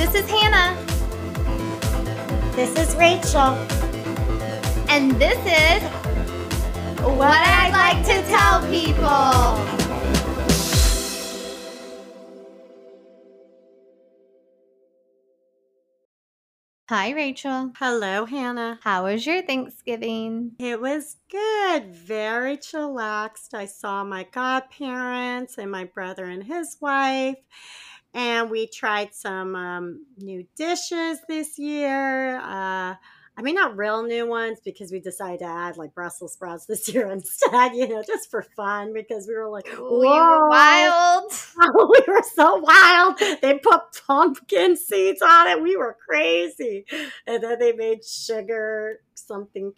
This is Hannah. This is Rachel. And this is What I'd Like to Tell People. Hi, Rachel. Hello, Hannah. How was your Thanksgiving? It was good, very chillaxed. I saw my godparents and my brother and his wife, and we tried some um, new dishes this year. Uh, I mean, not real new ones because we decided to add like Brussels sprouts this year instead, you know, just for fun because we were like, we were wild. we were so wild. They put pumpkin seeds on it. We were crazy. And then they made sugar something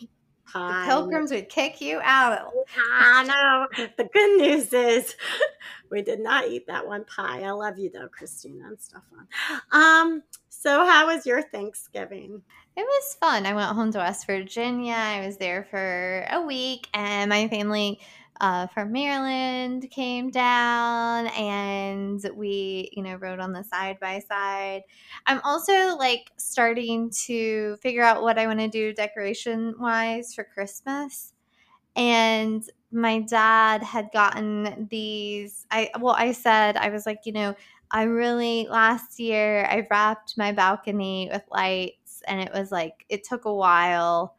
pie. The pilgrims would kick you out. I know. The good news is we did not eat that one pie. I love you though, Christina and Stefan. Um, so how was your Thanksgiving? It was fun. I went home to West Virginia. I was there for a week, and my family uh, from Maryland came down, and we, you know, rode on the side by side. I'm also like starting to figure out what I want to do decoration wise for Christmas, and my dad had gotten these. I well, I said I was like, you know, I really last year I wrapped my balcony with lights and it was like it took a while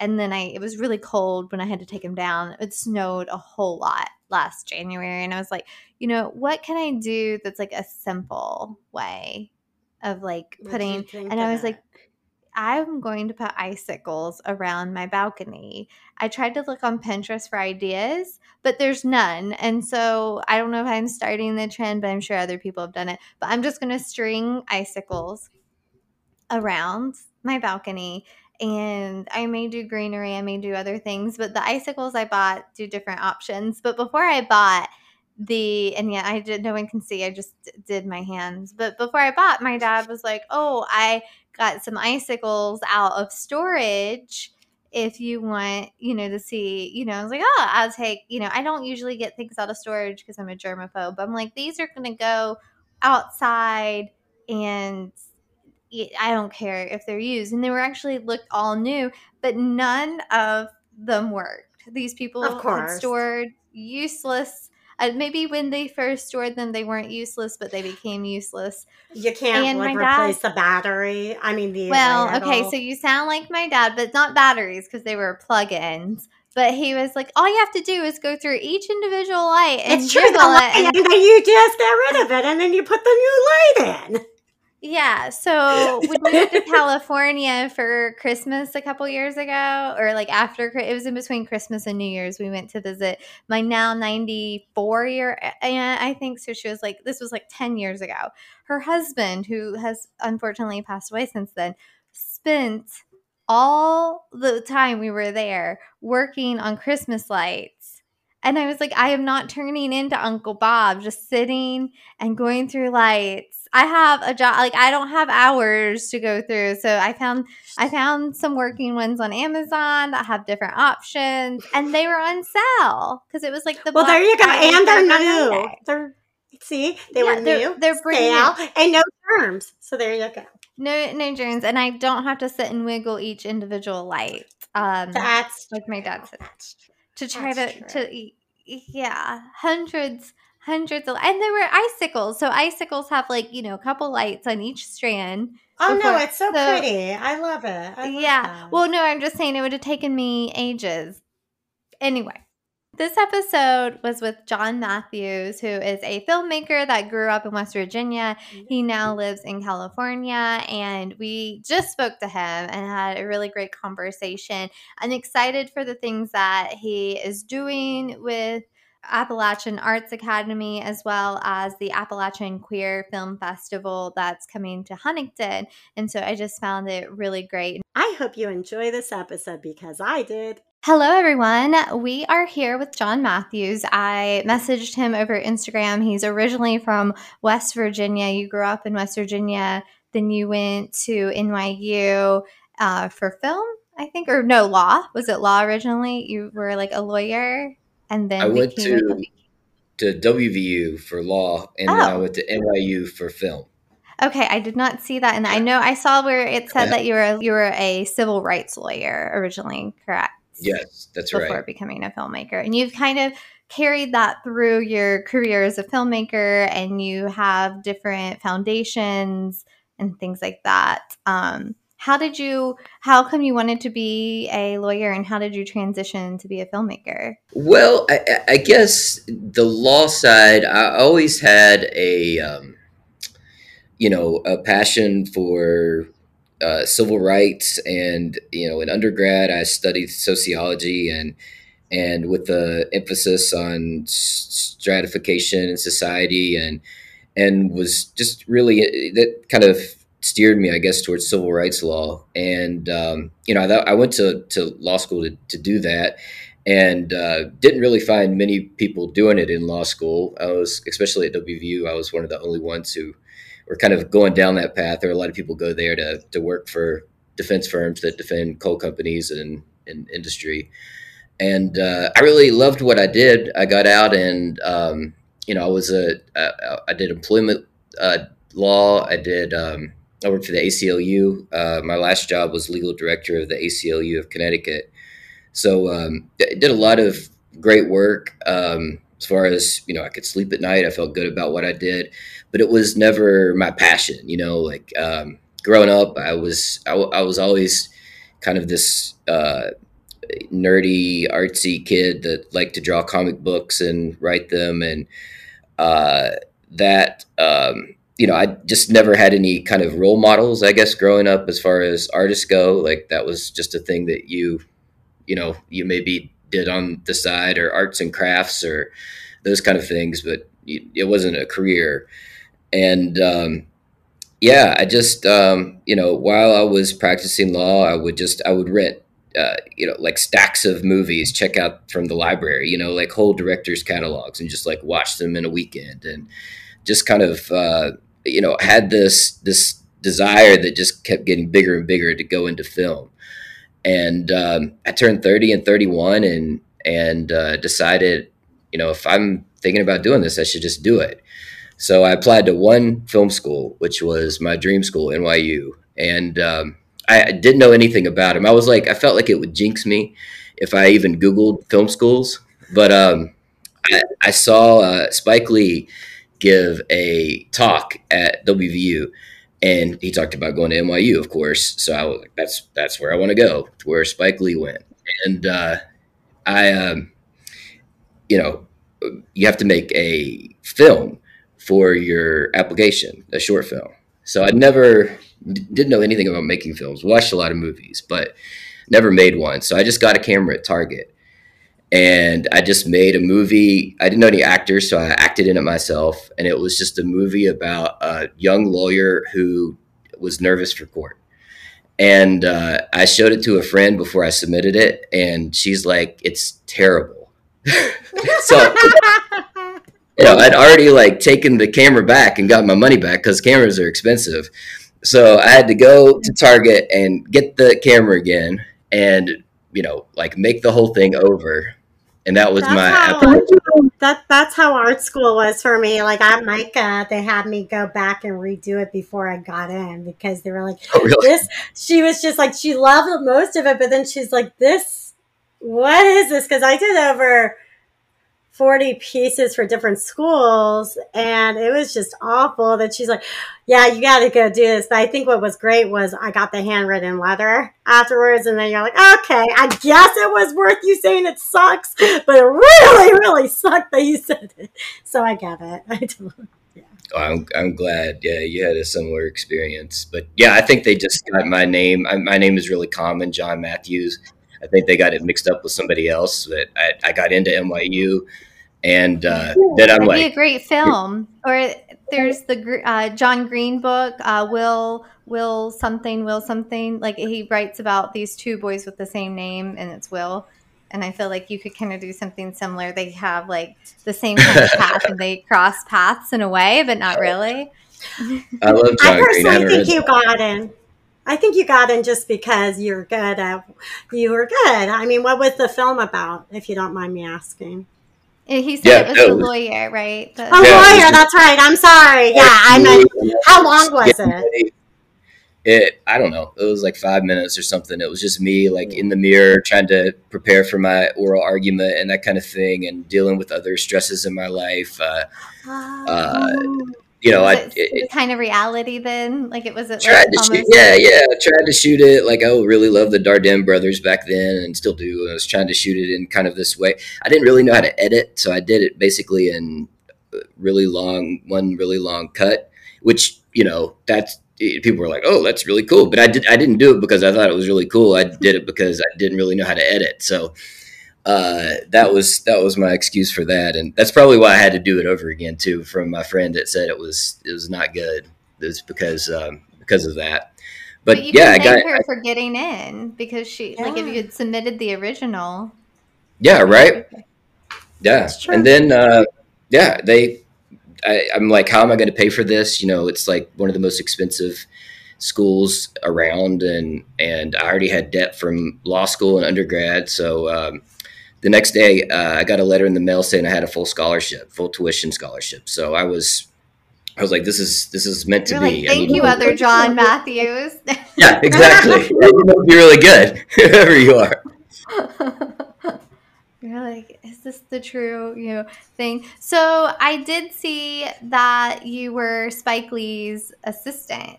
and then I it was really cold when I had to take him down. It snowed a whole lot last January and I was like, you know, what can I do that's like a simple way of like putting and I was like I'm going to put icicles around my balcony. I tried to look on Pinterest for ideas, but there's none. And so I don't know if I'm starting the trend, but I'm sure other people have done it. But I'm just going to string icicles around my balcony and I may do greenery, I may do other things, but the icicles I bought do different options. But before I bought the, and yeah, I did, no one can see, I just did my hands. But before I bought, my dad was like, Oh, I got some icicles out of storage. If you want, you know, to see, you know, I was like, oh, I'll take, you know, I don't usually get things out of storage because I'm a germaphobe. I'm like, these are going to go outside and I don't care if they're used. And they were actually looked all new, but none of them worked. These people of course. stored useless. Uh, maybe when they first stored them, they weren't useless, but they became useless. You can't and like, replace dad, the battery. I mean, the well, okay, so you sound like my dad, but not batteries because they were plug-ins. But he was like, all you have to do is go through each individual light and it's true, the light, and then you just get rid of it, and then you put the new light in. Yeah, so we moved to California for Christmas a couple years ago, or like after it was in between Christmas and New Year's. We went to visit my now 94 year aunt, I think. So she was like, this was like 10 years ago. Her husband, who has unfortunately passed away since then, spent all the time we were there working on Christmas lights. And I was like, I am not turning into Uncle Bob, just sitting and going through lights I have a job like I don't have hours to go through. So I found I found some working ones on Amazon that have different options and they were on sale because it was like the Well, there you go. And they're new. They're see, they yeah, were they're, new. They're bringing and no germs. So there you go. No no germs and I don't have to sit and wiggle each individual light. Um that's like my dad said. To try to true. to yeah, hundreds hundreds of and there were icicles so icicles have like you know a couple lights on each strand oh before, no it's so, so, pretty i love it I love yeah that. well no i'm just saying it would have taken me ages anyway this episode was with John Matthews, who is a filmmaker that grew up in West Virginia. He now lives in California, and we just spoke to him and had a really great conversation. I'm excited for the things that he is doing with Appalachian Arts Academy, as well as the Appalachian Queer Film Festival that's coming to Huntington. And so I just found it really great. I hope you enjoy this episode because I did. Hello, everyone. We are here with John Matthews. I messaged him over Instagram. He's originally from West Virginia. You grew up in West Virginia, then you went to NYU uh, for film, I think, or no, law. Was it law originally? You were like a lawyer? and then I went to to WVU for law, and oh. then I oh. went to NYU for film. Okay, I did not see that, and I know I saw where it said yeah. that you were you were a civil rights lawyer originally, correct? Yes, that's before right. Before becoming a filmmaker, and you've kind of carried that through your career as a filmmaker, and you have different foundations and things like that. Um, how did you how come you wanted to be a lawyer and how did you transition to be a filmmaker well i, I guess the law side i always had a um, you know a passion for uh, civil rights and you know in undergrad i studied sociology and and with the emphasis on stratification in society and and was just really that kind of steered me, I guess, towards civil rights law. And um, you know, I, I, went to, to law school to, to do that, and uh, didn't really find many people doing it in law school. I was, especially at WVU, I was one of the only ones who were kind of going down that path. There are a lot of people go there to to work for defense firms that defend coal companies and, and industry. And uh, I really loved what I did. I got out and um, you know I was a I, I did employment uh, law. I did um, I worked for the ACLU. Uh, my last job was legal director of the ACLU of Connecticut. So um, I did a lot of great work. Um, as far as you know, I could sleep at night. I felt good about what I did, but it was never my passion. You know, like um, growing up, I was I, was always kind of this uh, nerdy, artsy kid that liked to draw comic books and write them, and uh, that um, you know, I just never had any kind of role models, I guess, growing up as far as artists go. Like that was just a thing that you, you know, you maybe did on the side or arts and crafts or those kind of things, but it wasn't a career. And um, yeah, I just, um, you know, while I was practicing law, I would just, I would rent uh, you know, like stacks of movies, check out from the library, you know, like whole directors' catalogs and just like watch them in a weekend and just kind of, uh, you know had this this desire that just kept getting bigger and bigger to go into film and um, i turned 30 and 31 and and uh, decided you know if i'm thinking about doing this i should just do it. So i applied to one film school which was my dream school nyu and um, I didn't know anything about him i was like i felt like it would jinx me if i even googled film schools. But um, I, I, saw uh, spike lee give a talk at WVU, and he talked about going to NYU, of course. So I was like, that's that's where I want to go, to where Spike Lee went, and uh, I, um, you know, you have to make a film for your application, a short film. So I never didn't know anything about making films. Watched a lot of movies, but never made one. So I just got a camera at Target and I just made a movie. I didn't know any actors, so I acted in it myself, and it was just a movie about a young lawyer who was nervous for court. And uh, I showed it to a friend before I submitted it, and she's like, "It's terrible." so, you know, I'd already like taken the camera back and got my money back because cameras are expensive. So I had to go to Target and get the camera again, and you know, like make the whole thing over and that was that's my how, that that's how art school was for me. Like at MICA uh, they had me go back and redo it before I got in because they were like oh, really? this she was just like she loved most of it but then she's like this what is this? Because I did over 40 pieces for different schools and it was just awful that she's like yeah you got to go do this but i think what was great was i got the handwritten letter afterwards and then you're like okay i guess it was worth you saying it sucks but it really really sucked that you said it so i get it i don't yeah. Oh, I'm, I'm glad. Yeah, you had a similar experience. But yeah, I think they just got my name. I, my name is really common, John Matthews. I think they got it mixed up with somebody else. But I, I got into NYU and uh, then I'm That'd like, be a great film. Or there's the uh, John Green book, uh, Will Will something Will something. Like he writes about these two boys with the same name, and it's Will. And I feel like you could kind of do something similar. They have like the same kind of path, and they cross paths in a way, but not really. I love John I personally Green. I think you got in. I think you got in just because you're good at you were good. I mean, what was the film about, if you don't mind me asking? He said yeah, it was the was, lawyer, right? The, oh, yeah, lawyer. That's right. I'm sorry. Yeah, I meant. How long was it? It. I don't know. It was like five minutes or something. It was just me, like in the mirror, trying to prepare for my oral argument and that kind of thing, and dealing with other stresses in my life. Uh, uh, you know, was I it, kind of reality then, like it was it tried like to shoot, yeah, yeah, I tried to shoot it like I really loved the Dardenne brothers back then and still do. I was trying to shoot it in kind of this way. I didn't really know how to edit, so I did it basically in really long, one really long cut, which you know that's eh, people were like, "Oh, that's really cool," but I did I didn't do it because I thought it was really cool. I did it because I didn't really know how to edit, so uh, that was that was my excuse for that, and that's probably why I had to do it over again too. From my friend that said it was it was not good. It's because um, because of that. But, but you yeah, can I got, her for getting in because she yeah. like if you had submitted the original. Yeah. Right. Yeah, and then uh, yeah, they. I, I'm like, how am I going to pay for this? You know, it's like one of the most expensive schools around, and and I already had debt from law school and undergrad, so. Um, the next day, uh, I got a letter in the mail saying I had a full scholarship, full tuition scholarship. So I was, I was like, this is this is meant to You're be. Like, Thank you, other John Matthews. yeah, exactly. you must be really good, whoever you are. You're like, is this the true, you know, thing? So I did see that you were Spike Lee's assistant,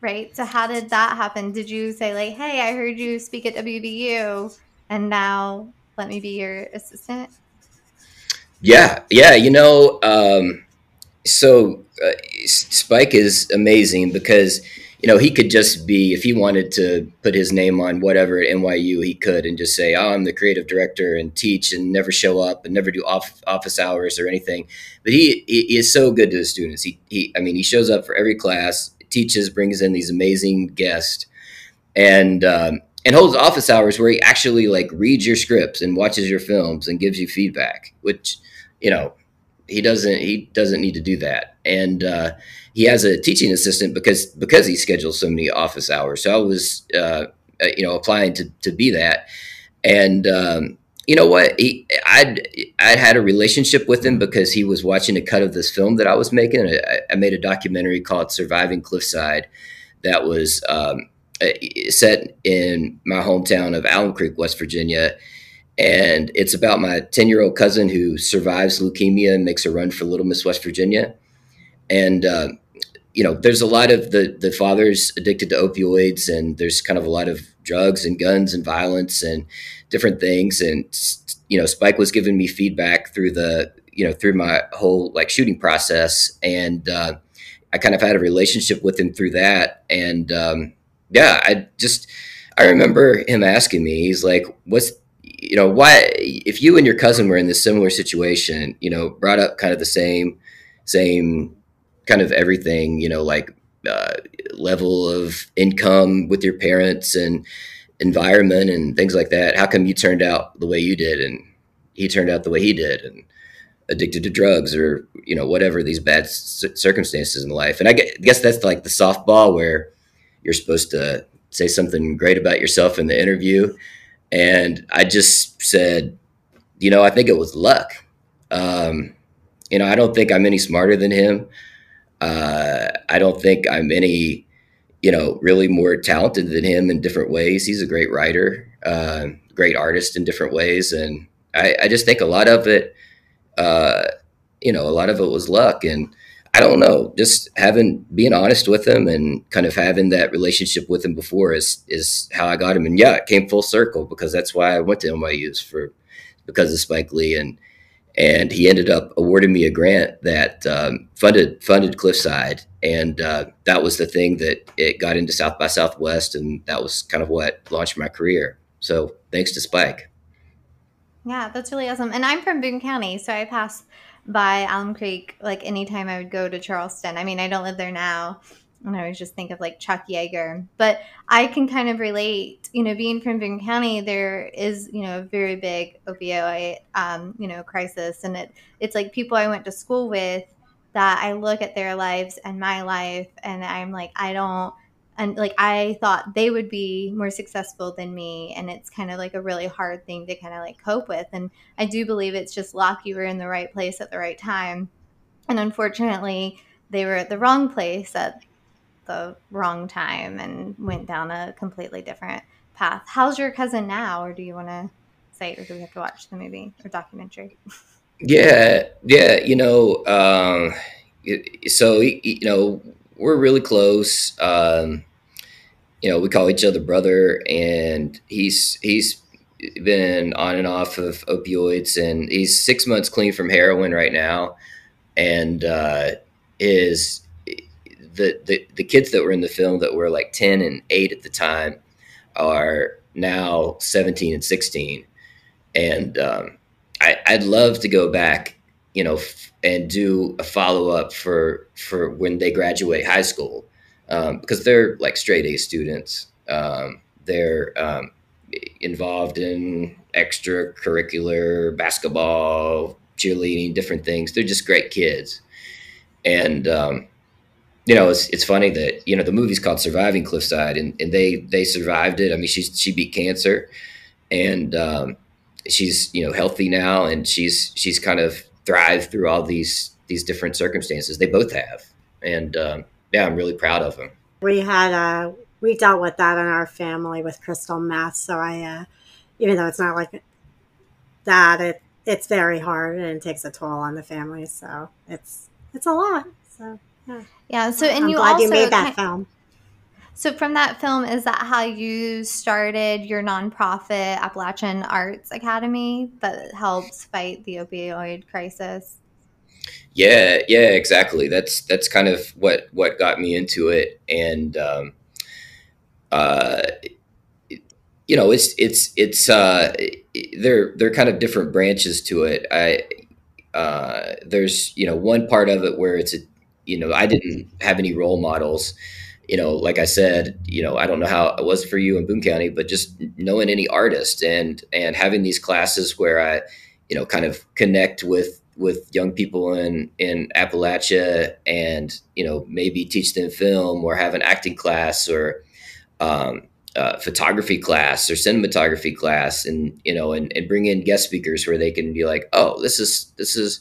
right? So how did that happen? Did you say like, hey, I heard you speak at WVU? And now let me be your assistant? Yeah, yeah. You know, um, so uh, Spike is amazing because you know he could just be if he wanted to put his name on whatever at NYU he could and just say oh, I'm the creative director and teach and never show up and never do off, office hours or anything. But he, he is so good to his students. He, he I mean he shows up for every class, teaches, brings in these amazing guests, and um, and holds office hours where he actually like reads your scripts and watches your films and gives you feedback which you know he doesn't he doesn't need to do that. And uh, he has a teaching assistant because because he schedules so many office hours. So i was uh, uh you know applying to, to be that. And um, you know what? He i'd i had a relationship with him because he was watching a cut of this film that i was making. I, I made a documentary called surviving cliffside that was um, set in my hometown of Alum Creek, West Virginia. And it's about my 10 year old cousin who survives leukemia and makes a run for Little Miss West Virginia. And, uh, you know, there's a lot of the, the fathers addicted to opioids, and there's kind of a lot of drugs and guns and violence and different things. And, you know, Spike was giving me feedback through the, you know, through my whole like shooting process. And uh, I kind of had a relationship with him through that. And, um, yeah, I just I remember him asking me. He's like, "What's you know why if you and your cousin were in this similar situation, you know, brought up kind of the same same kind of everything, you know, like uh, level of income with your parents and environment and things like that. How come you turned out the way you did and he turned out the way he did and addicted to drugs or you know whatever these bad circumstances in life? And I guess that's like the softball where you're supposed to say something great about yourself in the interview. And I just said, you know, I think it was luck. Um, you know, I don't think I'm any smarter than him. Uh, I don't think I'm any, you know, really more talented than him in different ways. He's a great writer, uh, great artist in different ways. And I, I just think a lot of it, uh, you know, a lot of it was luck. And, I don't know, just having being honest with him and kind of having that relationship with him before is is how I got him. And yeah, it came full circle because that's why I went to NYU's for because of Spike Lee and and he ended up awarding me a grant that um, funded funded Cliffside, and uh, that was the thing that it got into South by Southwest, and that was kind of what launched my career. So thanks to Spike. Yeah, that's really awesome. And I'm from Boone County, so I pass by Alum Creek like anytime I would go to Charleston. I mean, I don't live there now. And I always just think of like Chuck Yeager. But I can kind of relate, you know, being from Boone County, there is, you know, a very big opioid, um, you know, crisis. And it, it's like people I went to school with that I look at their lives and my life and I'm like, I don't, and like I thought they would be more successful than me and it's kind of like a really hard thing to kind of like cope with and I do believe it's just luck you were in the right place at the right time and unfortunately they were at the wrong place at the wrong time and went down a completely different path. How's your cousin now or do you want to say or do we have to watch the movie or documentary? Yeah, yeah, you know, um, so you know, we're really close. Um, you know, we call each other brother, and he's he's been on and off of opioids, and he's six months clean from heroin right now, and uh, is the, the the kids that were in the film that were like ten and eight at the time are now seventeen and sixteen, and um, I, I'd love to go back, you know, f- and do a follow up for for when they graduate high school, um, because they're like straight A students. Um, they're um, involved in extracurricular basketball, cheerleading, different things. They're just great kids, and um, you know, it's, it's funny that you know the movie's called Surviving Cliffside, and, and they they survived it. I mean, she's she beat cancer, and um, she's you know healthy now, and she's she's kind of thrived through all these these different circumstances. They both have, and um, yeah, I'm really proud of them. We had uh, we dealt with that in our family with crystal meth, so I uh, even though it's not like that, it it's very hard and it takes a toll on the family. So it's it's a lot. So yeah, yeah. So and I'm you glad also you made that kind- film. So, from that film, is that how you started your nonprofit Appalachian Arts Academy that helps fight the opioid crisis? Yeah, yeah, exactly. That's that's kind of what what got me into it, and um, uh, you know, it's it's it's uh, there are kind of different branches to it. I uh, there's you know one part of it where it's a you know I didn't have any role models you know, like I said, you know, I don't know how it was for you in Boone County, but just knowing any artist and and having these classes where I, you know, kind of connect with with young people in in Appalachia and you know maybe teach them film or have an acting class or um, uh, photography class or cinematography class and you know and, and bring in guest speakers where they can be like oh this is this is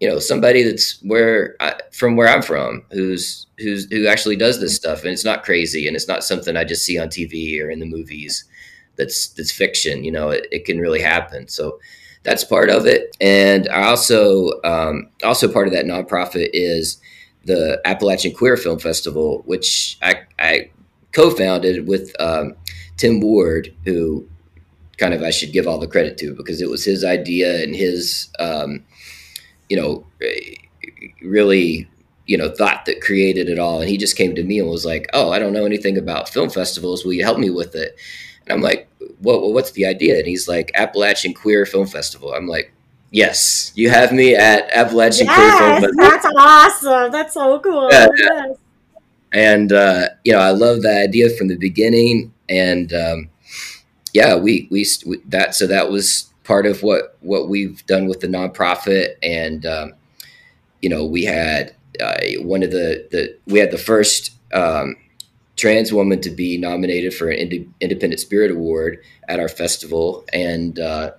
you know somebody that's where I, from where I'm from who's who's who actually does this stuff and it's not crazy and it's not something I just see on TV or in the movies that's that's fiction you know it, it can really happen. So that's part of it. And I also um, also part of that nonprofit is the Appalachian Queer Film Festival which I, I co-founded with um, Tim Ward who kind of I should give all the credit to because it was his idea and his um, you know, really, you know, thought that created it all. And he just came to me and was like, "Oh, I don't know anything about film festivals. Will you help me with it?" And I'm like, "Well, what's the idea?" And he's like, "Appalachian Queer Film Festival." I'm like, "Yes, you have me at Appalachian Queer Film Yes, Festival." that's awesome. That's so cool. Yeah. Yes. and uh, you know, I love the idea from the beginning. And um, yeah, we, we we that so that was part of what what we've done with the nonprofit. And um, you know, we had uh, one of the the we had the first um, trans woman to be nominated for an Inde- Independent Spirit Award at our festival, and uh,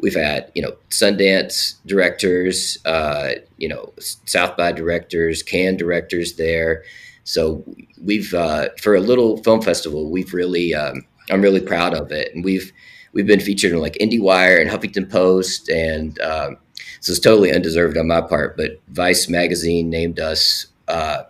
we've had you know Sundance directors, uh, you know South by directors, Cannes directors there. So we've uh, for a little film festival, we've really um, I'm really proud of it, and we've we've been featured in like IndieWire and Huffington Post, and um, so it's totally undeserved on my part. But Vice magazine named us uh,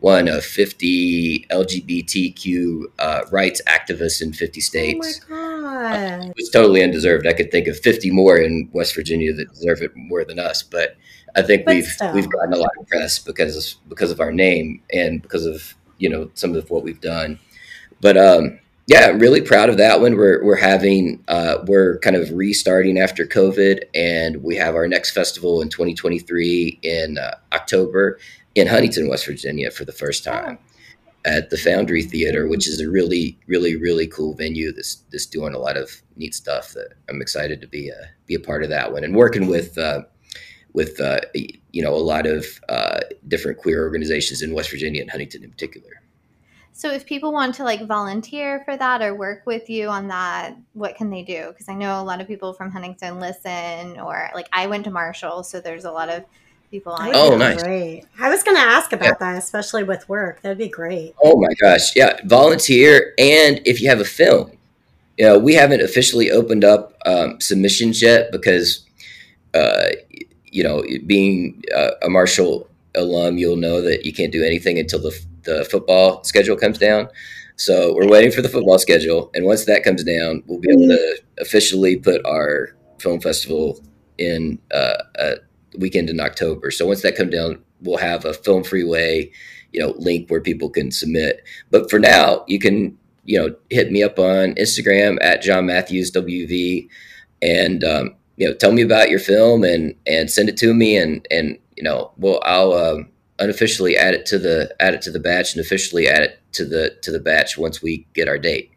one of 50 LGBTQ uh, rights activists in 50 states. Oh my god. It was totally undeserved. I could think of 50 more in West Virginia that deserve it more than us, but I think But we've still. we've gotten a lot of press because because of our name and because of you know some of what we've done. But um, yeah, really proud of that one. We're we're having uh, we're kind of restarting after COVID, and we have our next festival in 2023 in uh, October in Huntington, West Virginia, for the first time at the Foundry Theater, which is a really, really, really cool venue that's that's doing a lot of neat stuff. That I'm excited to be a be a part of that one and working with uh, with uh, you know a lot of uh, different queer organizations in West Virginia and Huntington in particular. So if people want to like volunteer for that or work with you on that, what can they do? Because I know a lot of people from Huntington listen, or like I went to Marshall, so there's a lot of people on. Oh, nice. Great. I was going to ask about that, especially with work. That'd be great. Oh my gosh, yeah, volunteer, and if you have a film, you know, we haven't officially opened up um, submissions yet because, uh, you know, being uh, a Marshall alum, you'll know that you can't do anything until the the football schedule comes down. So we're waiting for the football schedule, and once that comes down, we'll be able to officially put our film festival in uh, a weekend in October. So once that comes down, we'll have a FilmFreeway, you know, link where people can submit. But for now, you can you know hit me up on Instagram at John Matthews WV, and um, you know tell me about your film and and send it to me, and and you know well I'll. Um, unofficially add it to the add it to the batch and officially add it to the to the batch once we get our date.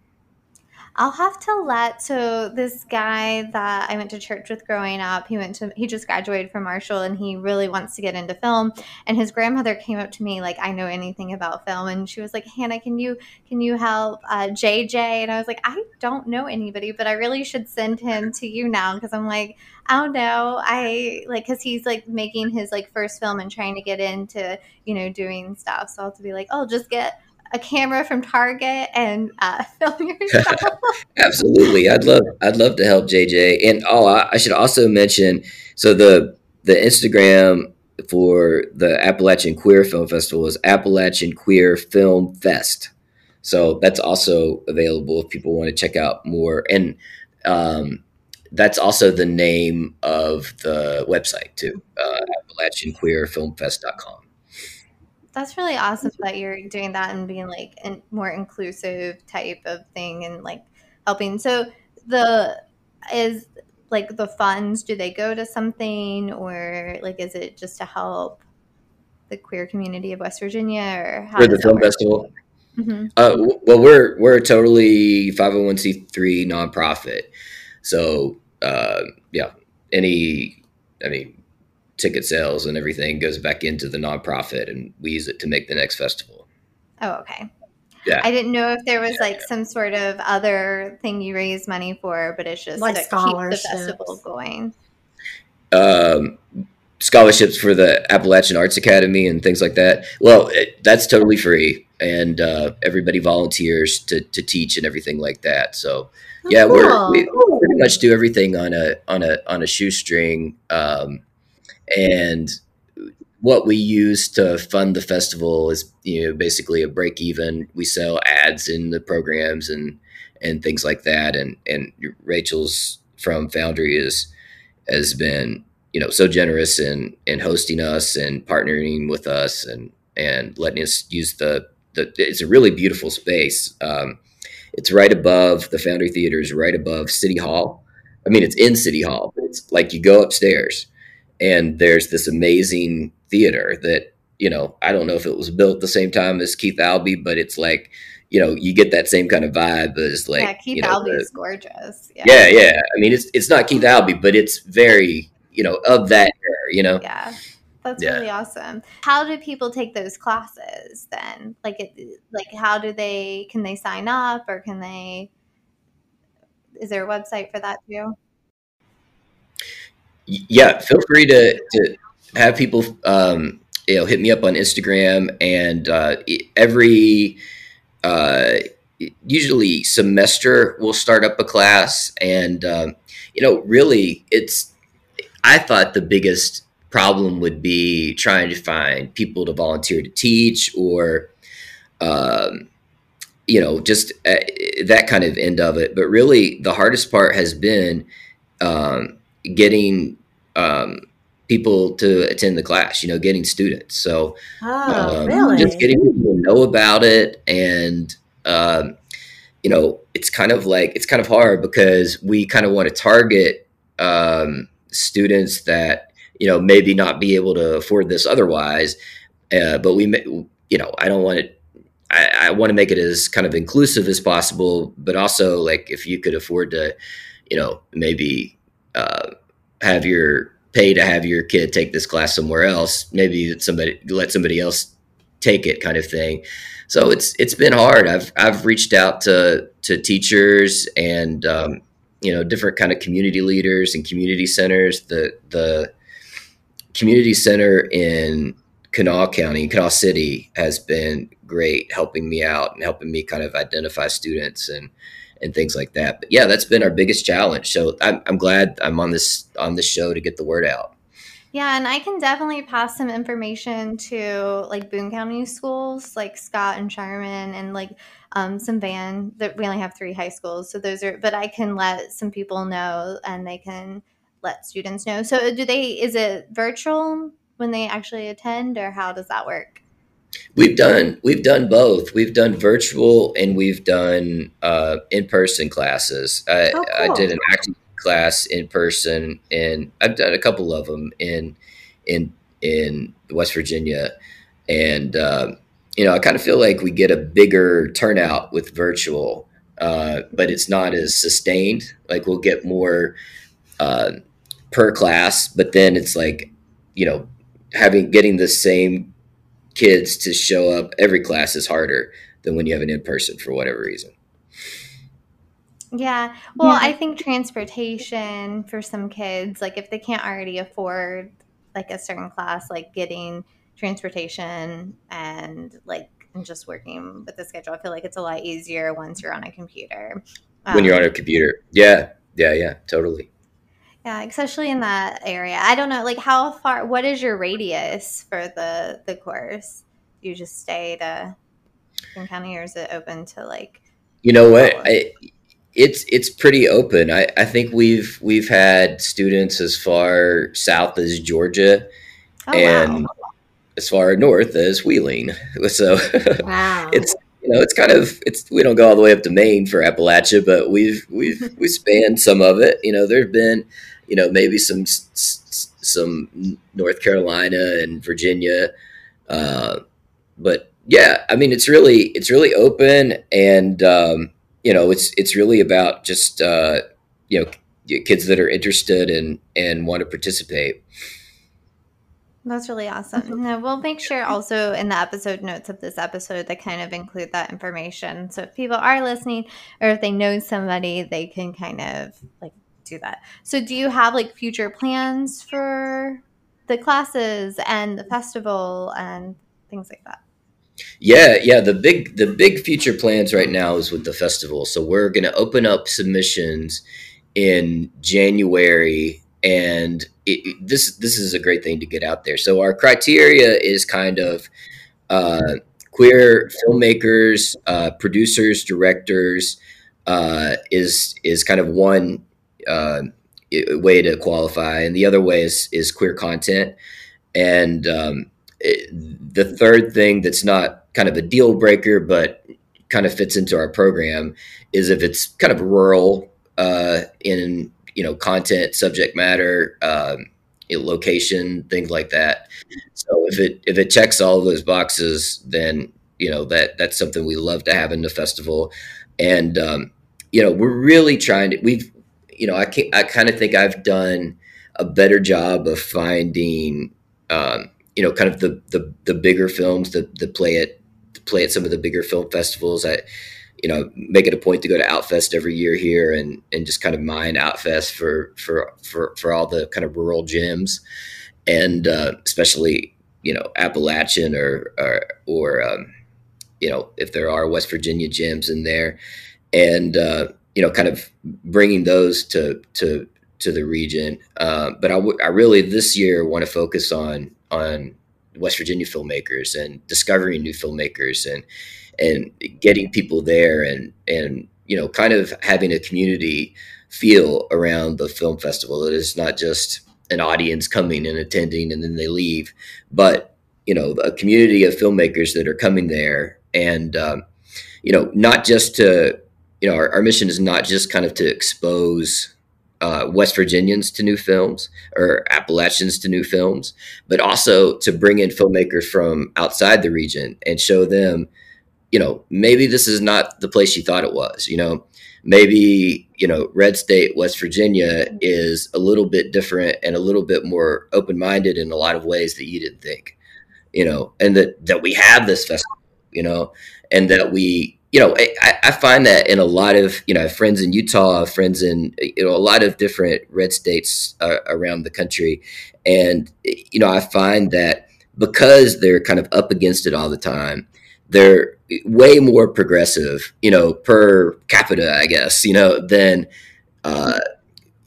I'll have to let so this guy that I went to church with growing up, he went to he just graduated from Marshall and he really wants to get into film. And his grandmother came up to me like I know anything about film, and she was like, Hannah, can you can you help uh, JJ? And I was like, I don't know anybody, but I really should send him to you now because I'm like I don't know. I like because he's like making his like first film and trying to get into you know doing stuff. So I'll have to be like, oh, just get a camera from Target and uh, film yourself. Absolutely, I'd love I'd love to help JJ. And oh, I, I should also mention so the the Instagram for the Appalachian Queer Film Festival is Appalachian Queer Film Fest. So that's also available if people want to check out more. And um, that's also the name of the website too, uh, AppalachianQueerFilmFest.com. That's really awesome that you're doing that and being like a more inclusive type of thing and like helping. So the is like the funds do they go to something or like is it just to help the queer community of West Virginia or how for the film work? festival? Mm-hmm. Uh, well, we're we're a totally 501c3 nonprofit. So uh, yeah, any I mean ticket sales and everything goes back into the nonprofit, and we use it to make the next festival. Oh, okay. Yeah. I didn't know if there was like some sort of other thing you raise money for, but it's just like to keep the festival going. Um, scholarships for the Appalachian Arts Academy and things like that. Well, it, that's totally free, and uh, everybody volunteers to to teach and everything like that. So Oh, yeah, cool. we're, we pretty much do everything on a on a on a shoestring, um, and what we use to fund the festival is you know basically a break even. We sell ads in the programs and and things like that, and and Rachel's from Foundry is has been you know so generous in in hosting us and partnering with us and and letting us use the the it's a really beautiful space. Um, it's right above the Foundry Theater is right above City Hall. I mean, it's in City Hall, but it's like you go upstairs and there's this amazing theater that, you know, I don't know if it was built the same time as Keith Albee, but it's like, you know, you get that same kind of vibe as like yeah, Keith you know, Albee is gorgeous. Yeah. yeah, yeah. I mean, it's it's not Keith Albee, but it's very, you know, of that era, you know. Yeah. That's yeah. really awesome. How do people take those classes then? Like, it, like how do they? Can they sign up or can they? Is there a website for that too? Yeah, feel free to to have people, um, you know, hit me up on Instagram and uh, every. Uh, usually semester we'll start up a class and um, you know really it's i thought the biggest problem would be trying to find people to volunteer to teach or um, you know just uh, that kind of end of it but really the hardest part has been um, getting um, people to attend the class you know getting students so oh, um, really? just getting people to know about it and um, you know it's kind of like it's kind of hard because we kind of want to target um, students that you know, maybe not be able to afford this otherwise. Uh, but we, you know, I don't want it. I, I want to make it as kind of inclusive as possible, but also like if you could afford to, you know, maybe uh, have your pay to have your kid take this class somewhere else, maybe somebody let somebody else take it kind of thing. So it's it's been hard. I've I've reached out to to teachers and um, you know different kind of community leaders and community centers. The the community center in Kanawha County, Kanawha City, has been great helping me out and helping me kind of identify students and and things like that. But yeah, that's been our biggest challenge. So I'm, I'm glad I'm on this on this show to get the word out. Yeah, and I can definitely pass some information to like Boone County schools, like Scott and Sherman, and like um, some van. That we only have three high schools, so those are. But I can let some people know, and they can let students know. So, do they? Is it virtual when they actually attend, or how does that work? We've done we've done both. We've done virtual and we've done uh, in person classes. I, oh, cool. I did an acting class in person, and I've done a couple of them in in in West Virginia, and uh, you know I kind of feel like we get a bigger turnout with virtual, uh, but it's not as sustained. Like we'll get more uh, per class, but then it's like you know having getting the same kids to show up every class is harder than when you have an in person for whatever reason. Yeah. Well, yeah. I think transportation for some kids, like if they can't already afford like a certain class, like getting transportation and like and just working with the schedule, I feel like it's a lot easier once you're on a computer. Um, when you're on a um, computer. Yeah. Yeah. Yeah. Totally. Yeah, especially in that area. I don't know, like how far. What is your radius for the the course? Do you just stay to King County, or is it open to like? You know what? I, it's it's pretty open. I, I think we've we've had students as far south as Georgia, oh, and wow. as far north as Wheeling. So wow. it's you know, it's kind of it's we don't go all the way up to Maine for Appalachia, but we've we've we spanned some of it. You know, there've been you know maybe some some North Carolina and Virginia, uh, but yeah, I mean it's really it's really open, and um, you know it's it's really about just uh, you know kids that are interested and and want to participate. That's really awesome. Mm-hmm. we'll make sure also in the episode notes of this episode that kind of include that information. So if people are listening or if they know somebody, they can kind of like do that. So, do you have like future plans for the classes and the festival and things like that? Yeah, yeah. The big the big future plans right now is with the festival. So we're to open up submissions in January, and it, this this is a great thing to get out there. So our criteria is kind of uh, queer filmmakers, uh, producers, directors. Uh, is is kind of one uh, way to qualify, and the other way is is queer content. And um, it, the third thing that's not kind of a deal breaker, but kind of fits into our program, is if it's kind of rural uh, in you know content, subject matter, um, location, things like that. So if it if it checks all those boxes, then you know that that's something we love to have in the festival, and um, you know we're really trying to we've you know, I can, I kind of think I've done a better job of finding, um, you know, kind of the the, the bigger films that, that play at play at some of the bigger film festivals. I, you know, make it a point to go to Outfest every year here and and just kind of mine Outfest for for for for all the kind of rural gems, and uh, especially you know Appalachian or or, or um, you know if there are West Virginia gems in there, and uh, you know, kind of bringing those to to to the region. Uh, but I, w- I really this year want to focus on on West Virginia filmmakers and discovering new filmmakers and and getting people there and and you know kind of having a community feel around the film festival. It is not just an audience coming and attending and then they leave, but you know a community of filmmakers that are coming there and um, you know not just to you know, our, our mission is not just kind of to expose uh, West Virginians to new films or Appalachians to new films, but also to bring in filmmakers from outside the region and show them, you know, maybe this is not the place you thought it was. You know, maybe you know, Red State, West Virginia is a little bit different and a little bit more open minded in a lot of ways that you didn't think. you know, and that that we have this festival, you know, and that we, you know, I, I find that in a lot of, you know, friends in Utah, friends in, you know, a lot of different red states uh, around the country, and you know, I find that because they're kind of up against it all the time, they're way more progressive, you know, per capita, I guess, you know, than uh,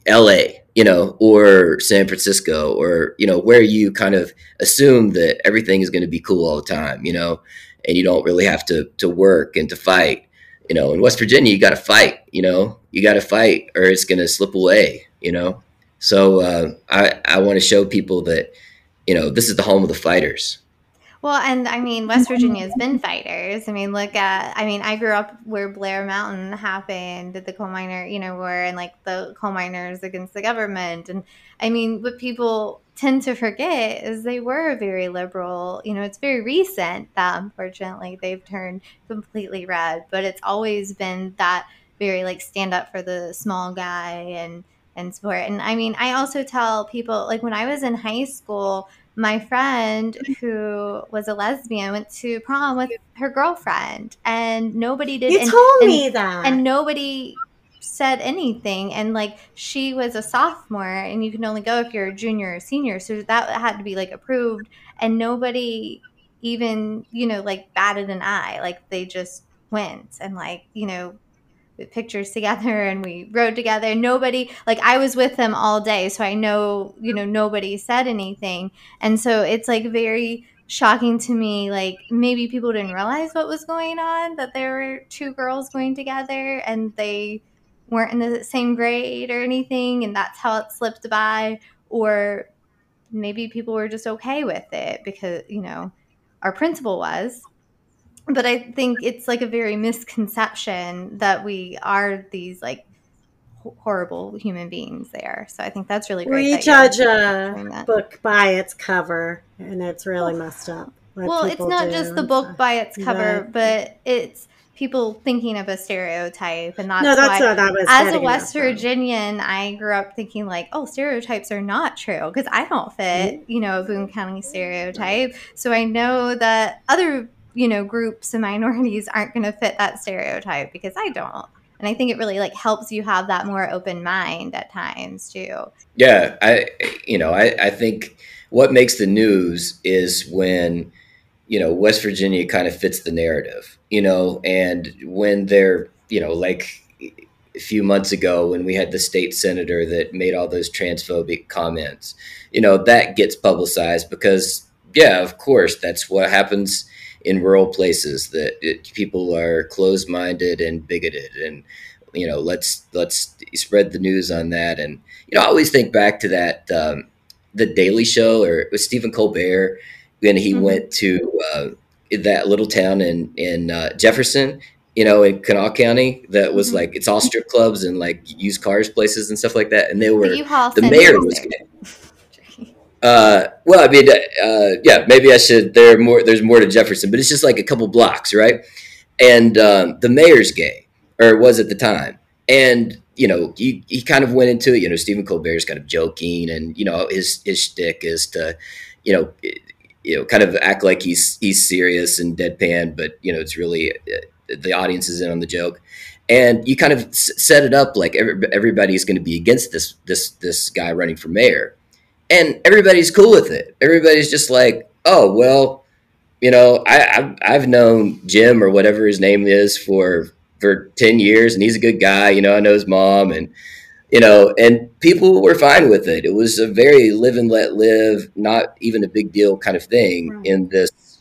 L.A you know, or San Francisco, or you know, where you kind of assume that everything is going to be cool all the time, you know, and you don't really have to to work and to fight. You know, in West Virginia, you got to fight. You know, you got to fight, or it's going to slip away. You know, so uh, I I want to show people that you know this is the home of the fighters. Well, and I mean, West Virginia has mm-hmm. been fighters. I mean, look at, I mean, I grew up where Blair Mountain happened, the coal miner, you know, war, and like the coal miners against the government. And I mean, what people tend to forget is they were very liberal. You know, it's very recent that unfortunately they've turned completely red, but it's always been that very like stand up for the small guy and, and support. And I mean, I also tell people, like when I was in high school, my friend who was a lesbian went to prom with her girlfriend and nobody did you and, told and, me that. and nobody said anything and like she was a sophomore and you can only go if you're a junior or senior so that had to be like approved and nobody even you know like batted an eye like they just went and like you know pictures together and we rode together. Nobody, like I was with them all day, so I know, you know, nobody said anything. And so it's like very shocking to me. Like maybe people didn't realize what was going on, that there were two girls going together and they weren't in the same grade or anything, and that's how it slipped by. Or maybe people were just okay with it because, you know, our principal was but I think it's like a very misconception that we are these like horrible human beings there. So I think that's really great. We judge a book by its cover, and it's really messed up. Well, it's not just the book by its cover, right. but it's people thinking of a stereotype, and that's, no, that's why. What I was as a West Virginian, I grew up thinking like, oh, stereotypes are not true because I don't fit, mm-hmm. you know, a Boone County stereotype. So I know that other you know groups and minorities aren't going to fit that stereotype because I don't. And I think it really like helps you have that more open mind at times too. Yeah, I you know, I, I think what makes the news is when you know West Virginia kind of fits the narrative, you know, and when they're you know like a few months ago when we had the state senator that made all those transphobic comments, you know, that gets publicized because yeah, of course, that's what happens in rural places that it, people are closed minded and bigoted and you know let's let's spread the news on that and you know I always think back to that um, the Daily Show or it was Stephen Colbert when he mm-hmm. went to uh, that little town in in uh, Jefferson you know in Kanawha County that was mm-hmm. like it's all strip clubs and like used cars places and stuff like that and they were the, the mayor was uh, well, I mean, uh, yeah, maybe I should. There more. There's more to Jefferson, but it's just like a couple blocks, right? And um, the mayor's gay, or it was at the time, and you know, he, he kind of went into it. You know, Stephen Colbert's kind of joking, and you know, his his shtick is to, you know, you know, kind of act like he's he's serious and deadpan, but you know, it's really uh, the audience is in on the joke and you kind of set it up like every, everybody's going to be against this this this guy running for mayor and everybody's cool with it. Everybody's just like, oh well, you know, I, I've, I've known Jim or whatever his name is for for ten years, and he's a good guy. You know, I know his mom, and you know, and people were fine with it. It was a very live and let live, not even a big deal kind of thing right. in this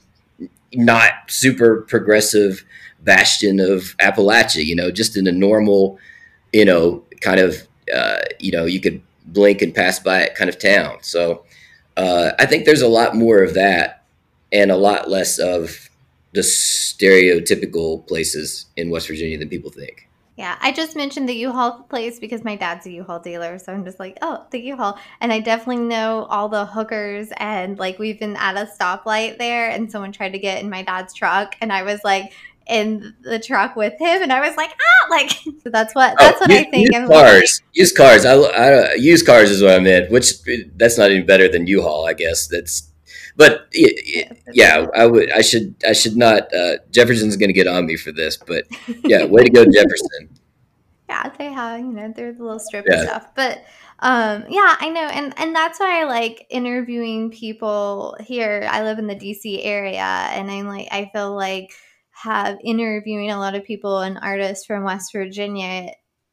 not super progressive bastion of Appalachia. You know, just in a normal, you know, kind of, uh, you know, you could blink and pass by it kind of town. So uh, I think there's a lot more of that and a lot less of the stereotypical places in West Virginia than people think. Yeah, I just mentioned the U-Haul place because my dad's a U-Haul dealer, so I'm just like, oh, the U-Haul, and I definitely know all the hookers, and like we've been at a stoplight there, and someone tried to get in my dad's truck, and I was like, in the truck with him, and I was like, ah, like so that's what oh, that's oh, what I think. Used cars, used cars. I, I used cars is what I meant. Which that's not even better than U-Haul, I guess. That's but yeah, I would. I should. I should not. Uh, Jefferson's going to get on me for this, but yeah, way to go, Jefferson. Yeah, they have. You know, they're the little strip yeah. stuff, but um yeah i know and and that's why i like interviewing people here i live in the dc area and i'm like i feel like have interviewing a lot of people and artists from west virginia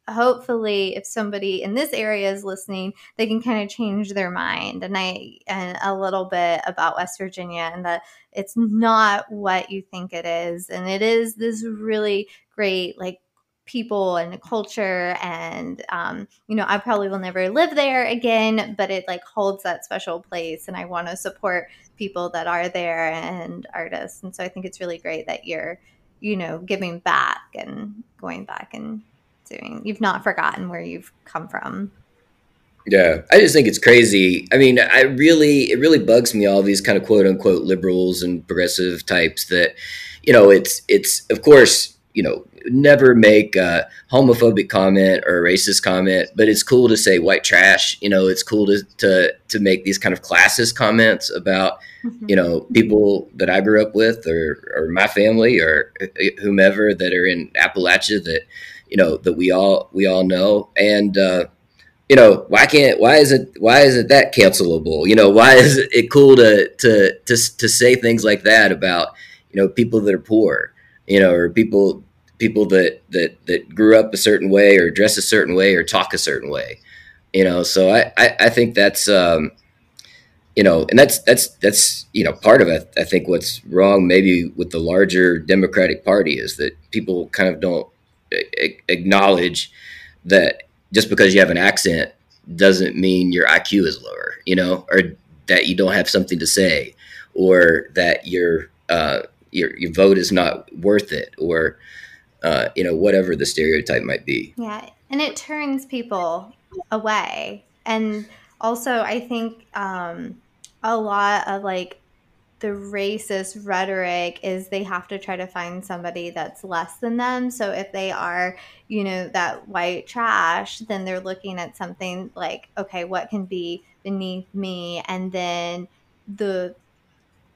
hopefully if somebody in this area is listening they can kind of change their mind and i and a little bit about west virginia and that it's not what you think it is. And it is this really great like people and culture and um, you know i probably will never live there again but it like holds that special place and i want to support people that are there and artists and so i think it's really great that you're you know giving back and going back and doing you've not forgotten where you've come from yeah, I just think it's crazy. I mean, I really, it really bugs me all these kind of quote unquote liberals and progressive types that, you know, it's, it's, of course, you know, never make a homophobic comment or a racist comment, but it's cool to say white trash. You know, it's cool to to to make these kind of classist comments about mm-hmm. you know people that I grew up with or or my family or whomever that are in Appalachia that you know that we all we all know and. uh you know why can't why is it why isn't that cancelable you know why is it cool to to to to say things like that about you know people that are poor you know or people people that that that grew up a certain way or dress a certain way or talk a certain way you know? So i i, I think that's um you know and that's that's that's you know part of it i think what's wrong maybe with the larger democratic party is that people kind of don't a- acknowledge that just because you have an accent doesn't mean your iq is lower you know or that you don't have something to say or that your uh your, your vote is not worth it or uh, you know, whatever the stereotype might be. Yeah, and it turns people away. And also, I think um, a lot of like the racist rhetoric is they have to try to find somebody that's less than them. So if they are, you know, that white trash, then they're looking at something like, okay, what can be beneath me? And then the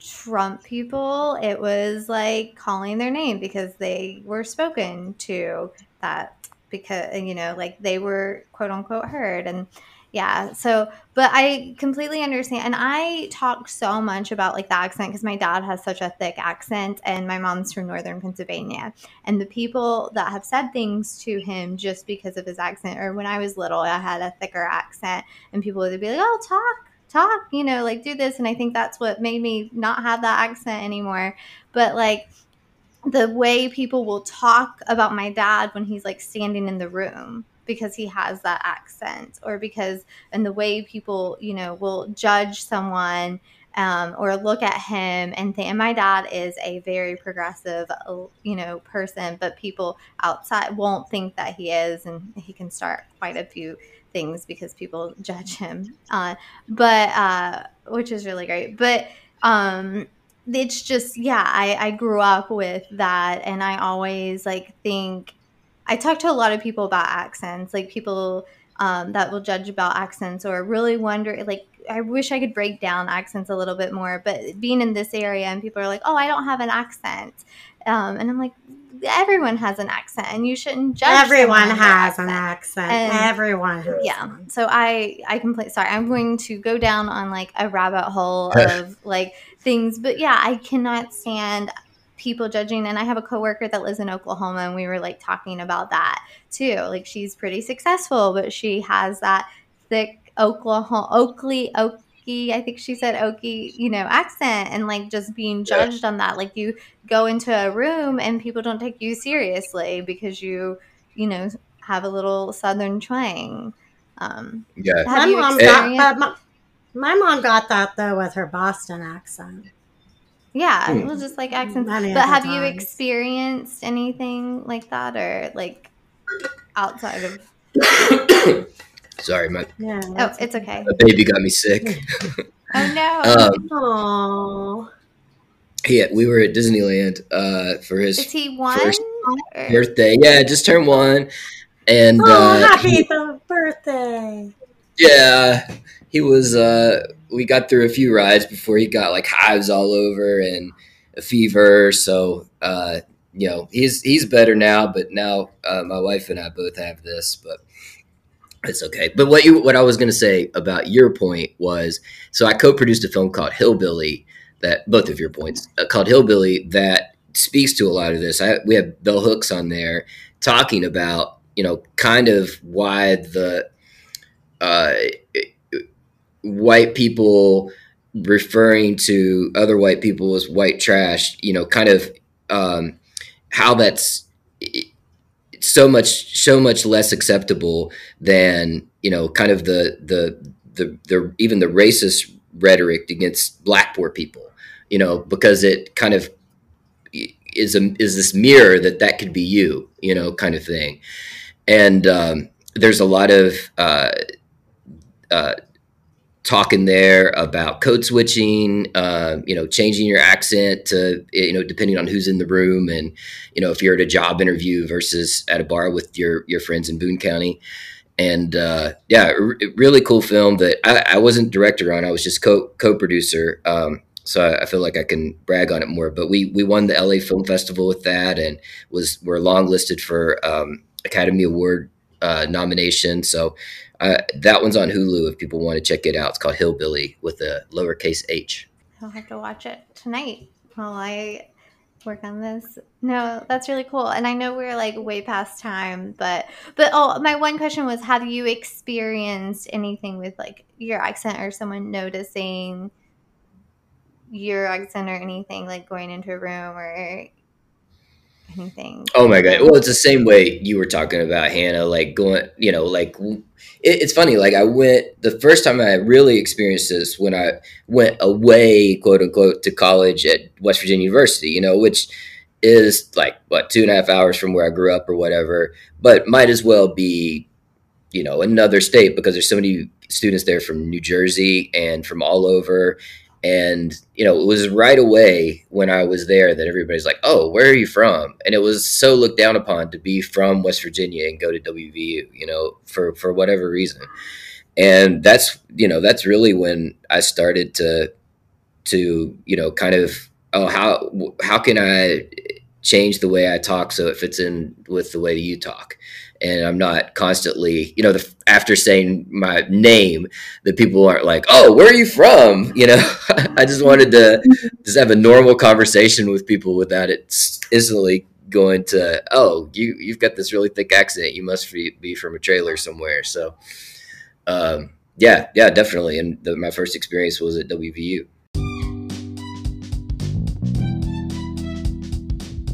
Trump people, it was like calling their name because they were spoken to that because you know like they were quote unquote heard. And yeah so but i completely understand. And i talk so much about like the accent because my dad has such a thick accent and my mom's from northern pennsylvania. And the people that have said things to him just because of his accent or when i was little i had a thicker accent and people would be like oh talk talk, you know, like do this. And I think that's what made me not have that accent anymore. But like the way people will talk about my dad when he's like standing in the room because he has that accent or because and the way people you know will judge someone um, or look at him and think and my dad is a very progressive you know person but people outside won't think that he is and he can start quite a few things because people judge him. Uh, but uh, which is really great. But um, it's just yeah, I, I grew up with that, and I always like think. I talk to a lot of people about accents, like people um, that will judge about accents or really wonder like I wish I could break down accents a little bit more, but being in this area and people are like, "Oh, I don't have an accent," um, and I'm like, everyone has an accent and you shouldn't judge everyone has an accent and everyone has yeah one. so i i completely sorry i'm going to go down on like a rabbit hole of like things but yeah i cannot stand people judging and i have a coworker that lives in oklahoma and we were like talking about that too like she's pretty successful but she has that thick oklahoma oakley oak I think she said Okie, you know, accent and like just being judged yeah. on that. Like you go into a room and people don't take you seriously because you, you know, have a little southern twang. Um, yeah. My mom, got, my, my, mom got that though with her Boston accent. Yeah, hmm. it was just like accents. Many but have times. you experienced anything like that or like outside of Sorry, my yeah, oh, it's okay. The baby got me sick. oh no! um, Aww. Yeah, we were at Disneyland uh, for his Is he one first birthday. Yeah, just turned one, and oh, uh, happy he, birthday! Yeah, he was. Uh, we got through a few rides before he got like hives all over and a fever. So uh, you know he's he's better now, but now uh, my wife and I both have this, but it's okay. But what you what I was going to say about your point was so I co-produced a film called Hillbilly that both of your points uh, called Hillbilly that speaks to a lot of this. I, we have bell hooks on there talking about you know kind of why the uh, white people referring to other white people as white trash. You know, kind of um, how that's so much so much less acceptable than you know kind of the the the, the even the racist rhetoric against black poor people you know because it kind of is a is this mirror that that could be you you know kind of thing. And um, there's a lot of uh, uh, talking there about code switching, uh, you know, changing your accent to, you know, depending on who's in the room and, you know, if you're at a job interview versus at a bar with your, your friends in Boone County. And uh, yeah, r- really cool film that I, I, wasn't director on. I was just co co-producer. Um, so I, I, feel like I can brag on it more, but we, we won the LA Film Festival with that and was, were long listed for um, Academy Award uh, nomination. So uh, that one's on Hulu if people want to check it out. It's called Hillbilly with a lowercase h. I'll have to watch it tonight while I work on this. No, that's really cool. And I know we're like way past time, but but oh, my one question was have you experienced anything with like your accent or someone noticing your accent or anything like going into a room or anything. Oh my god! Well, it's the same way you were talking about Hannah, like going, you know, like it, it's funny. Like I went the first time I really experienced this when I went away, quote unquote, to college at West Virginia University. You know, which is like what two and a half hours from where I grew up or whatever, but might as well be, you know, another state because there's so many students there from New Jersey and from all over and, you know, it was right away when I was there that everybody's like, oh, where are you from? And it was so looked down upon to be from West Virginia and go to WVU, you know, for, for whatever reason. And that's, you know, that's really when I started to, to, you know, kind of, oh, how, how can I change the way I talk so it fits in with the way you talk? and I'm not constantly, you know, the, after saying my name, that people aren't like, "Oh, where are you from?" You know, I just wanted to just have a normal conversation with people without it instantly going to, "Oh, you you've got this really thick accent. You must be, be from a trailer somewhere." So, um, yeah, yeah, definitely. And the, my first experience was at WVU.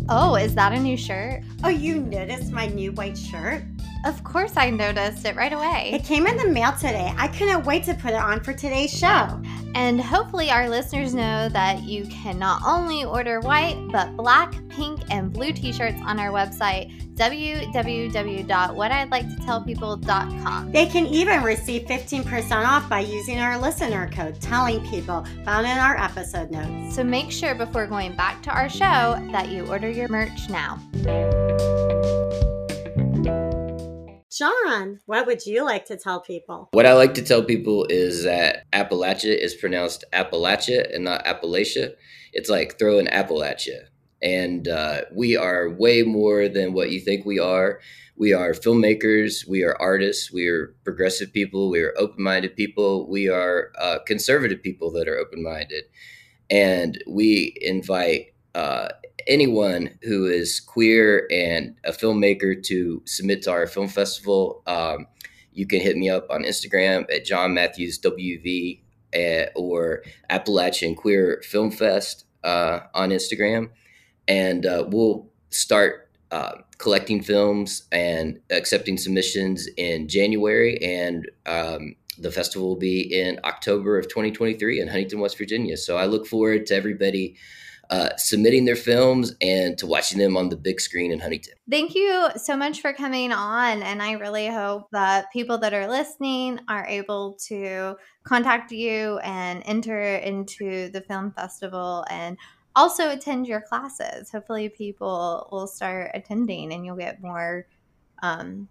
Oh, is that a new shirt? Oh, you noticed my new white shirt? Of course, I noticed it right away. It came in the mail today. I couldn't wait to put it on for today's show. And hopefully, our listeners know that you can not only order white, but black, pink, and blue t shirts on our website, www.whatidliketotellpeople.com. They can even receive 15% off by using our listener code, Telling People, found in our episode notes. So make sure before going back to our show that you order your merch now. John, what would you like to tell people? What I like to tell people is that Appalachia is pronounced Appalachia and not Appalachia. It's like throw an apple at you. And uh, we are way more than what you think we are. We are filmmakers, we are artists, we are progressive people, we are open minded people, we are uh, conservative people that are open minded. And we invite uh, anyone who is queer and a filmmaker to submit to our film festival, um, you can hit me up on Instagram at John Matthews WV at, eh, or Appalachian Queer Film Fest uh, on Instagram, and uh, we'll start uh, collecting films and accepting submissions in January, and um, the festival will be in October of 2023 in Huntington, West Virginia. So I look forward to everybody uh, submitting their films and to watching them on the big screen in Huntington. Thank you so much for coming on. And I really hope that people that are listening are able to contact you and enter into the film festival and also attend your classes. Hopefully, people will start attending and you'll get more, um,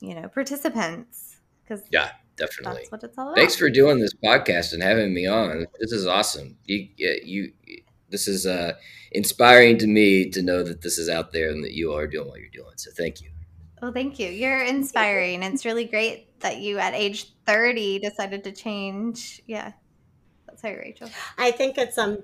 you know, participants. Because yeah, definitely. That's what it's all about. Thanks for doing this podcast and having me on. This is awesome. You, you, this is uh, inspiring to me to know that this is out there and that you are doing what you're doing. So thank you. Well, thank you. You're inspiring. it's really great that you, at age 30, decided to change. Yeah. Sorry, Rachel. I think it's um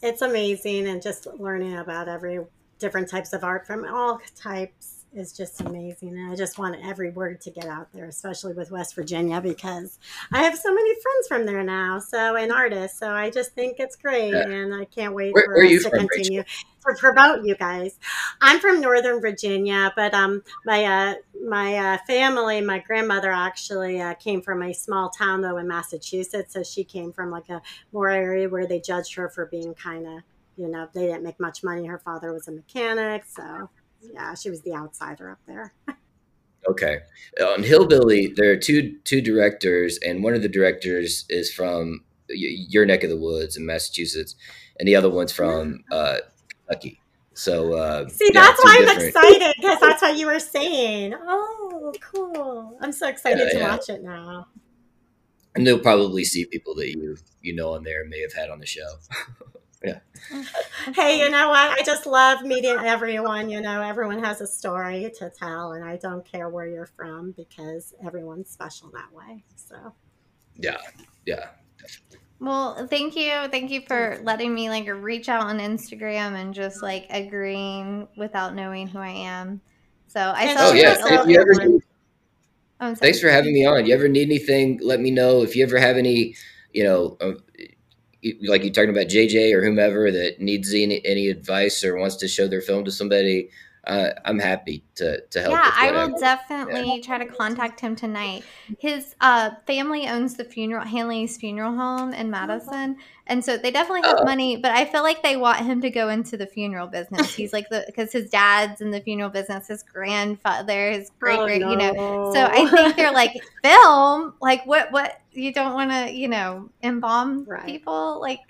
it's amazing and just learning about every different types of art from all types is just amazing. And I just want every word to get out there, especially with West Virginia, because I have so many friends from there now. So, and artists. So I just think it's great. Yeah. And I can't wait where, for where us to from, continue Rachel? to promote you guys. I'm from Northern Virginia, but um, my, uh, my uh, family, my grandmother actually uh, came from a small town though in Massachusetts. So she came from like a more area where they judged her for being kind of, you know, they didn't make much money. Her father was a mechanic. So yeah, she was the outsider up there. okay, on Hillbilly, there are two two directors, and one of the directors is from your neck of the woods in Massachusetts, and the other one's from uh, Kentucky. So uh, see, yeah, that's why I'm excited because that's what you were saying. Oh, cool! I'm so excited yeah, to yeah. watch it now. And they'll probably see people that you you know on there may have had on the show. yeah. hey, you know what? I just love meeting everyone. You know, everyone has a story to tell, and I don't care where you're from because everyone's special that way. So, yeah, yeah, definitely. Well, thank you. Thank you for letting me like reach out on Instagram and just like agreeing without knowing who I am. So I saw oh, yeah. If you ever need, oh, thanks for having me on. You ever need anything, let me know. If you ever have any, you know, uh, like you're talking about JJ or whomever that needs any, any advice or wants to show their film to somebody, uh, I'm happy to to help. Yeah, I will definitely yeah. try to contact him tonight. His uh, family owns the funeral Hanley's Funeral Home in Madison, and so they definitely have oh. money. But I feel like they want him to go into the funeral business. He's like the because his dad's in the funeral business, his grandfather, his great oh, great, no. you know. So I think they're like film, like what what you don't want to you know embalm right. people, like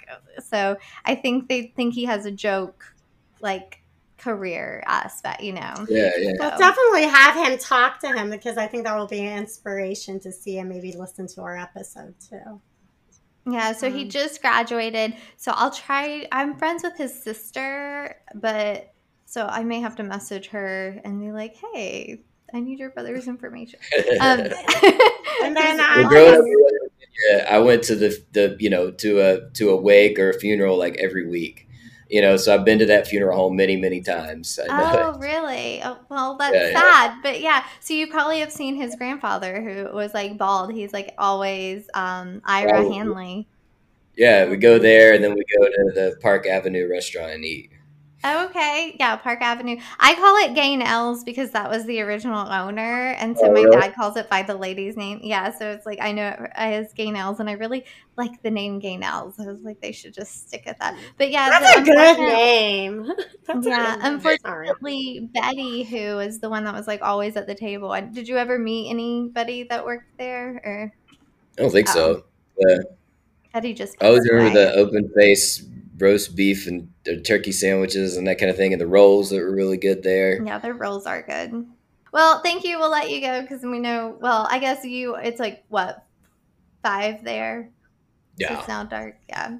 so. I think they think he has a joke, like career aspect, you know. Yeah, yeah. So. We'll definitely have him talk to him because I think that will be an inspiration to see and maybe listen to our episode too. Yeah, so um, he just graduated. So I'll try I'm friends with his sister, but so I may have to message her and be like, "Hey, I need your brother's information." Um, and then I, yeah, I went to the the you know to a to a wake or a funeral like every week you know, so I've been to that funeral home many, many times. Oh, really? Oh, well, that's yeah, sad. Yeah. But yeah, so you probably have seen his grandfather who was like bald. He's like always um, Ira oh, Hanley. Yeah, we go there and then we go to the Park Avenue restaurant and eat. Oh, okay. Yeah, Park Avenue. I call it Gainell's because that was the original owner. And so oh, my really? dad calls it by the lady's name. Yeah, so it's like I know it as Gainell's and I really like the name Gainell's. I was like, they should just stick at that. But yeah, that's a good name. That's yeah, unfortunately, Betty, who is the one that was like always at the table. Did you ever meet anybody that worked there? Or I don't think oh. so. Yeah. Betty just. I always remember the open face roast beef and turkey sandwiches and that kind of thing, and the rolls that were really good there. Yeah, their rolls are good. Well, thank you. We'll let you go because we know. Well, I guess you. It's like what five there. Yeah. So it's now dark. Yeah.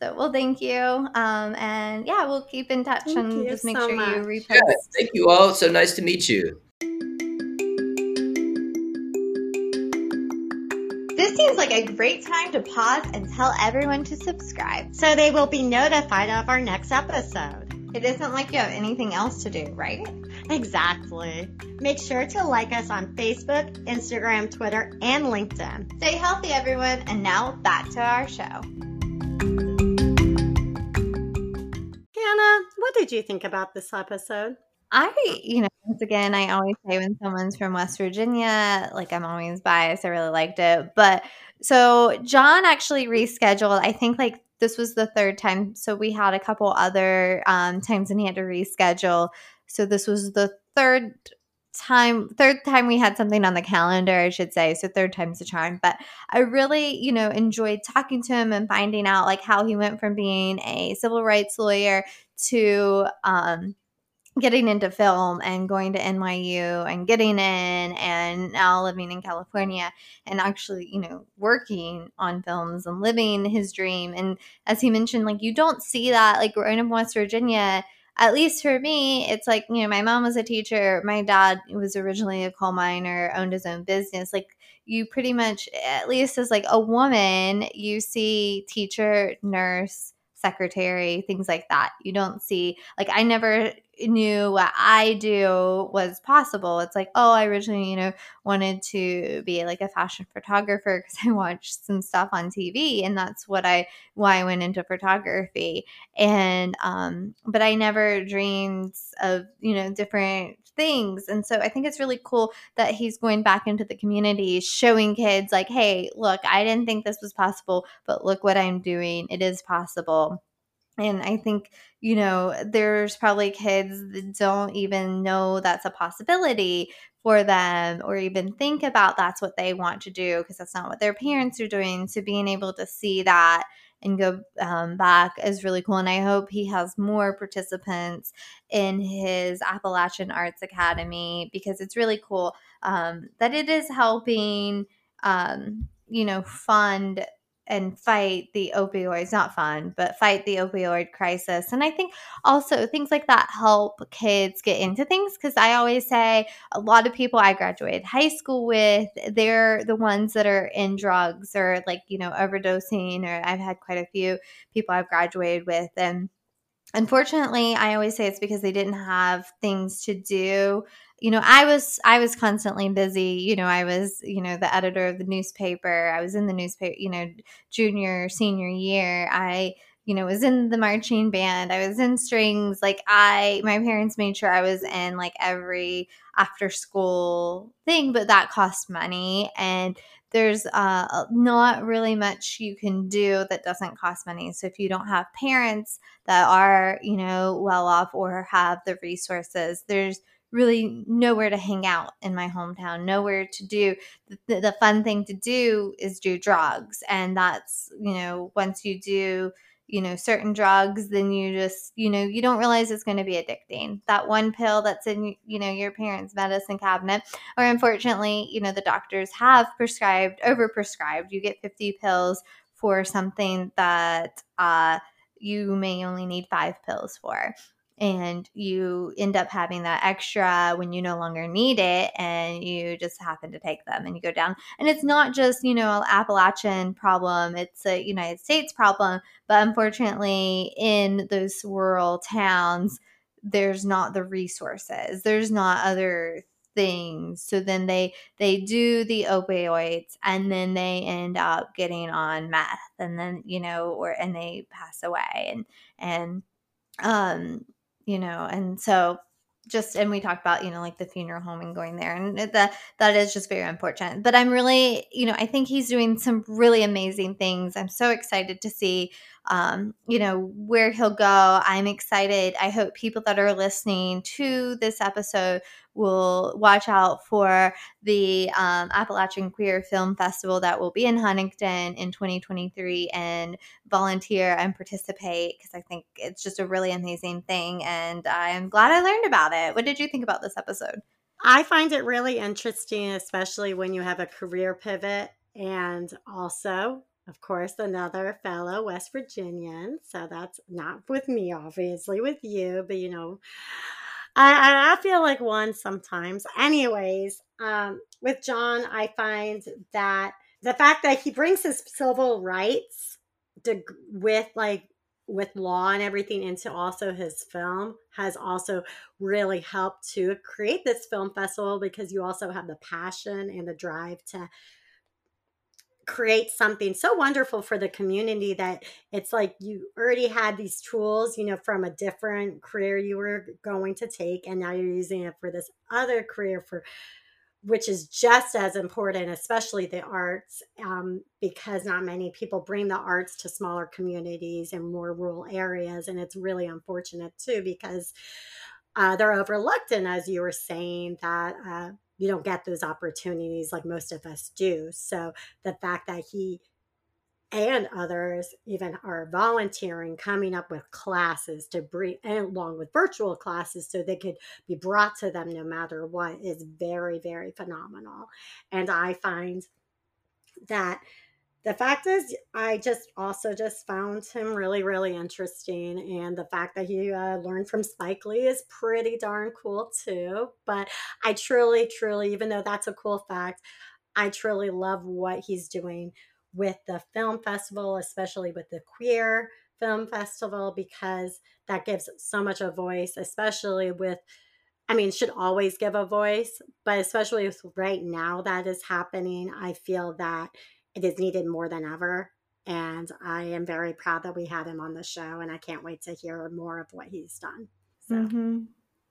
So well, thank you. Um, and yeah, we'll keep in touch thank and just make so sure much. you repost. Yeah, thank you all. So nice to meet you. A great time to pause and tell everyone to subscribe. So they will be notified of our next episode. It isn't like you have anything else to do, right? Exactly. Make sure to like us on Facebook, Instagram, Twitter, and LinkedIn. Stay healthy, everyone. And now back to our show. Hannah, what did you think about this episode? I, you know, once again, I always say when someone's from West Virginia, like I'm always biased. I really liked it. But so John actually rescheduled, I think like this was the third time. So we had a couple other um, times and he had to reschedule. So this was the third time third time we had something on the calendar i should say so third time's the charm but i really you know enjoyed talking to him and finding out like how he went from being a civil rights lawyer to um getting into film and going to NYU and getting in and now living in California and actually, you know, working on films and living his dream. And as he mentioned, like you don't see that like growing up in West Virginia. At least for me, it's like, you know, my mom was a teacher. My dad was originally a coal miner, owned his own business. Like, you pretty much, at least as like a woman, you see teacher, nurse, secretary, things like that. You don't see, like, I never knew what I do was possible. It's like, oh, I originally, you know, wanted to be like a fashion photographer because I watched some stuff on TV and that's what I why I went into photography. And um but I never dreamed of, you know, different things. And so I think it's really cool that he's going back into the community showing kids like, hey, look, I didn't think this was possible, but look what I'm doing. It is possible and I think, you know, there's probably kids that don't even know that's a possibility for them or even think about that's what they want to do because that's not what their parents are doing. So being able to see that and go um, back is really cool. And I hope he has more participants in his Appalachian Arts Academy because it's really cool um, that it is helping, um, you know, fund and fight the opioids not fun but fight the opioid crisis. And i think also things like that help kids get into things because i always say a lot of people i graduated high school with they're the ones that are in drugs or like you know overdosing or i've had quite a few people i've graduated with. And unfortunately i always say it's because they didn't have things to do you know i was i was constantly busy you know i was you know the editor of the newspaper i was in the newspaper you know junior senior year i you know was in the marching band i was in strings like i my parents made sure i was in like every after school thing but that cost money and there's uh, not really much you can do that doesn't cost money so if you don't have parents that are you know well off or have the resources there's really nowhere to hang out in my hometown, nowhere to do. The, the, fun thing to do is do drugs. And that's, you know, once you do, you know, certain drugs, then you just, you know, you don't realize it's going to be addicting. That one pill that's in, you know, your parents' medicine cabinet, or unfortunately, you know, the doctors have prescribed, overprescribed. You get 50 pills for something that, uh, you may only need five pills for and you end up having that extra when you no longer need it and you just happen to take them and you go down. And it's not just you know appalachian problem it's a united states problem but unfortunately in those rural towns there's not the resources there's not other things. So then they they do the opioids and then they end up getting on meth and then you know or and they pass away and and um you know, and so just and we talked about you know like the funeral home and going there and that that is just very important but i'm really you know i think he's doing some really amazing things. I'm so excited to see um, you know where he'll go i'm excited i hope people that are listening to this episode will watch out for the um, Appalachian Queer Film Festival that will be in Huntington in 2023 and volunteer and participate because I think it's just a really amazing thing. And I'm glad I learned about it. What did you think about this episode? I find it really interesting, especially when you have a career pivot and also of course, another fellow West Virginian. So that's not with me, obviously, with you, but you know, I, I feel like one sometimes. Anyways, um, with John, I find that the fact that he brings his civil rights to, with like with law and everything into also his film has also really helped to create this film festival because you also have the passion and the drive to create something so wonderful for the community that it's like you already had these tools, you know, from a different career you were going to take, and now you're using it for this other career for which is just as important, especially the arts, um, because not many people bring the arts to smaller communities and more rural areas. And it's really unfortunate too, because uh, they're overlooked. And as you were saying, that uh, you don't get those opportunities like most of us do. So the fact that he and others even are volunteering coming up with classes to bring along with virtual classes so they could be brought to them no matter what is very very phenomenal and i find that the fact is i just also just found him really really interesting and the fact that he uh, learned from spike lee is pretty darn cool too but i truly truly even though that's a cool fact i truly love what he's doing with the film festival, especially with the queer film festival, because that gives so much a voice, especially with, I mean, should always give a voice, but especially with right now that is happening, I feel that it is needed more than ever. And I am very proud that we had him on the show, and I can't wait to hear more of what he's done. So. Mm-hmm.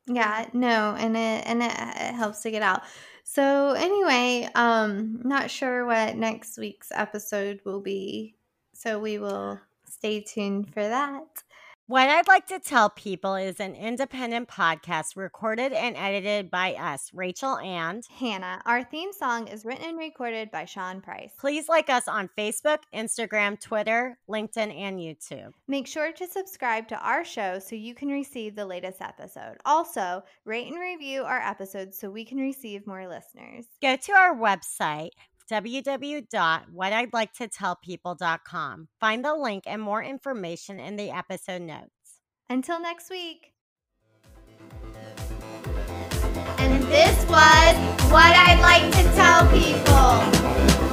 Yeah, no, and it and it, it helps to get out. So anyway, um not sure what next week's episode will be. So we will stay tuned for that. What I'd like to tell people is an independent podcast recorded and edited by us, Rachel and Hannah. Our theme song is written and recorded by Sean Price. Please like us on Facebook, Instagram, Twitter, LinkedIn, and YouTube. Make sure to subscribe to our show so you can receive the latest episode. Also, rate and review our episodes so we can receive more listeners. Go to our website, www.whatidliketotellpeople.com. Find the link and more information in the episode notes. Until next week. And this was What I'd Like to Tell People.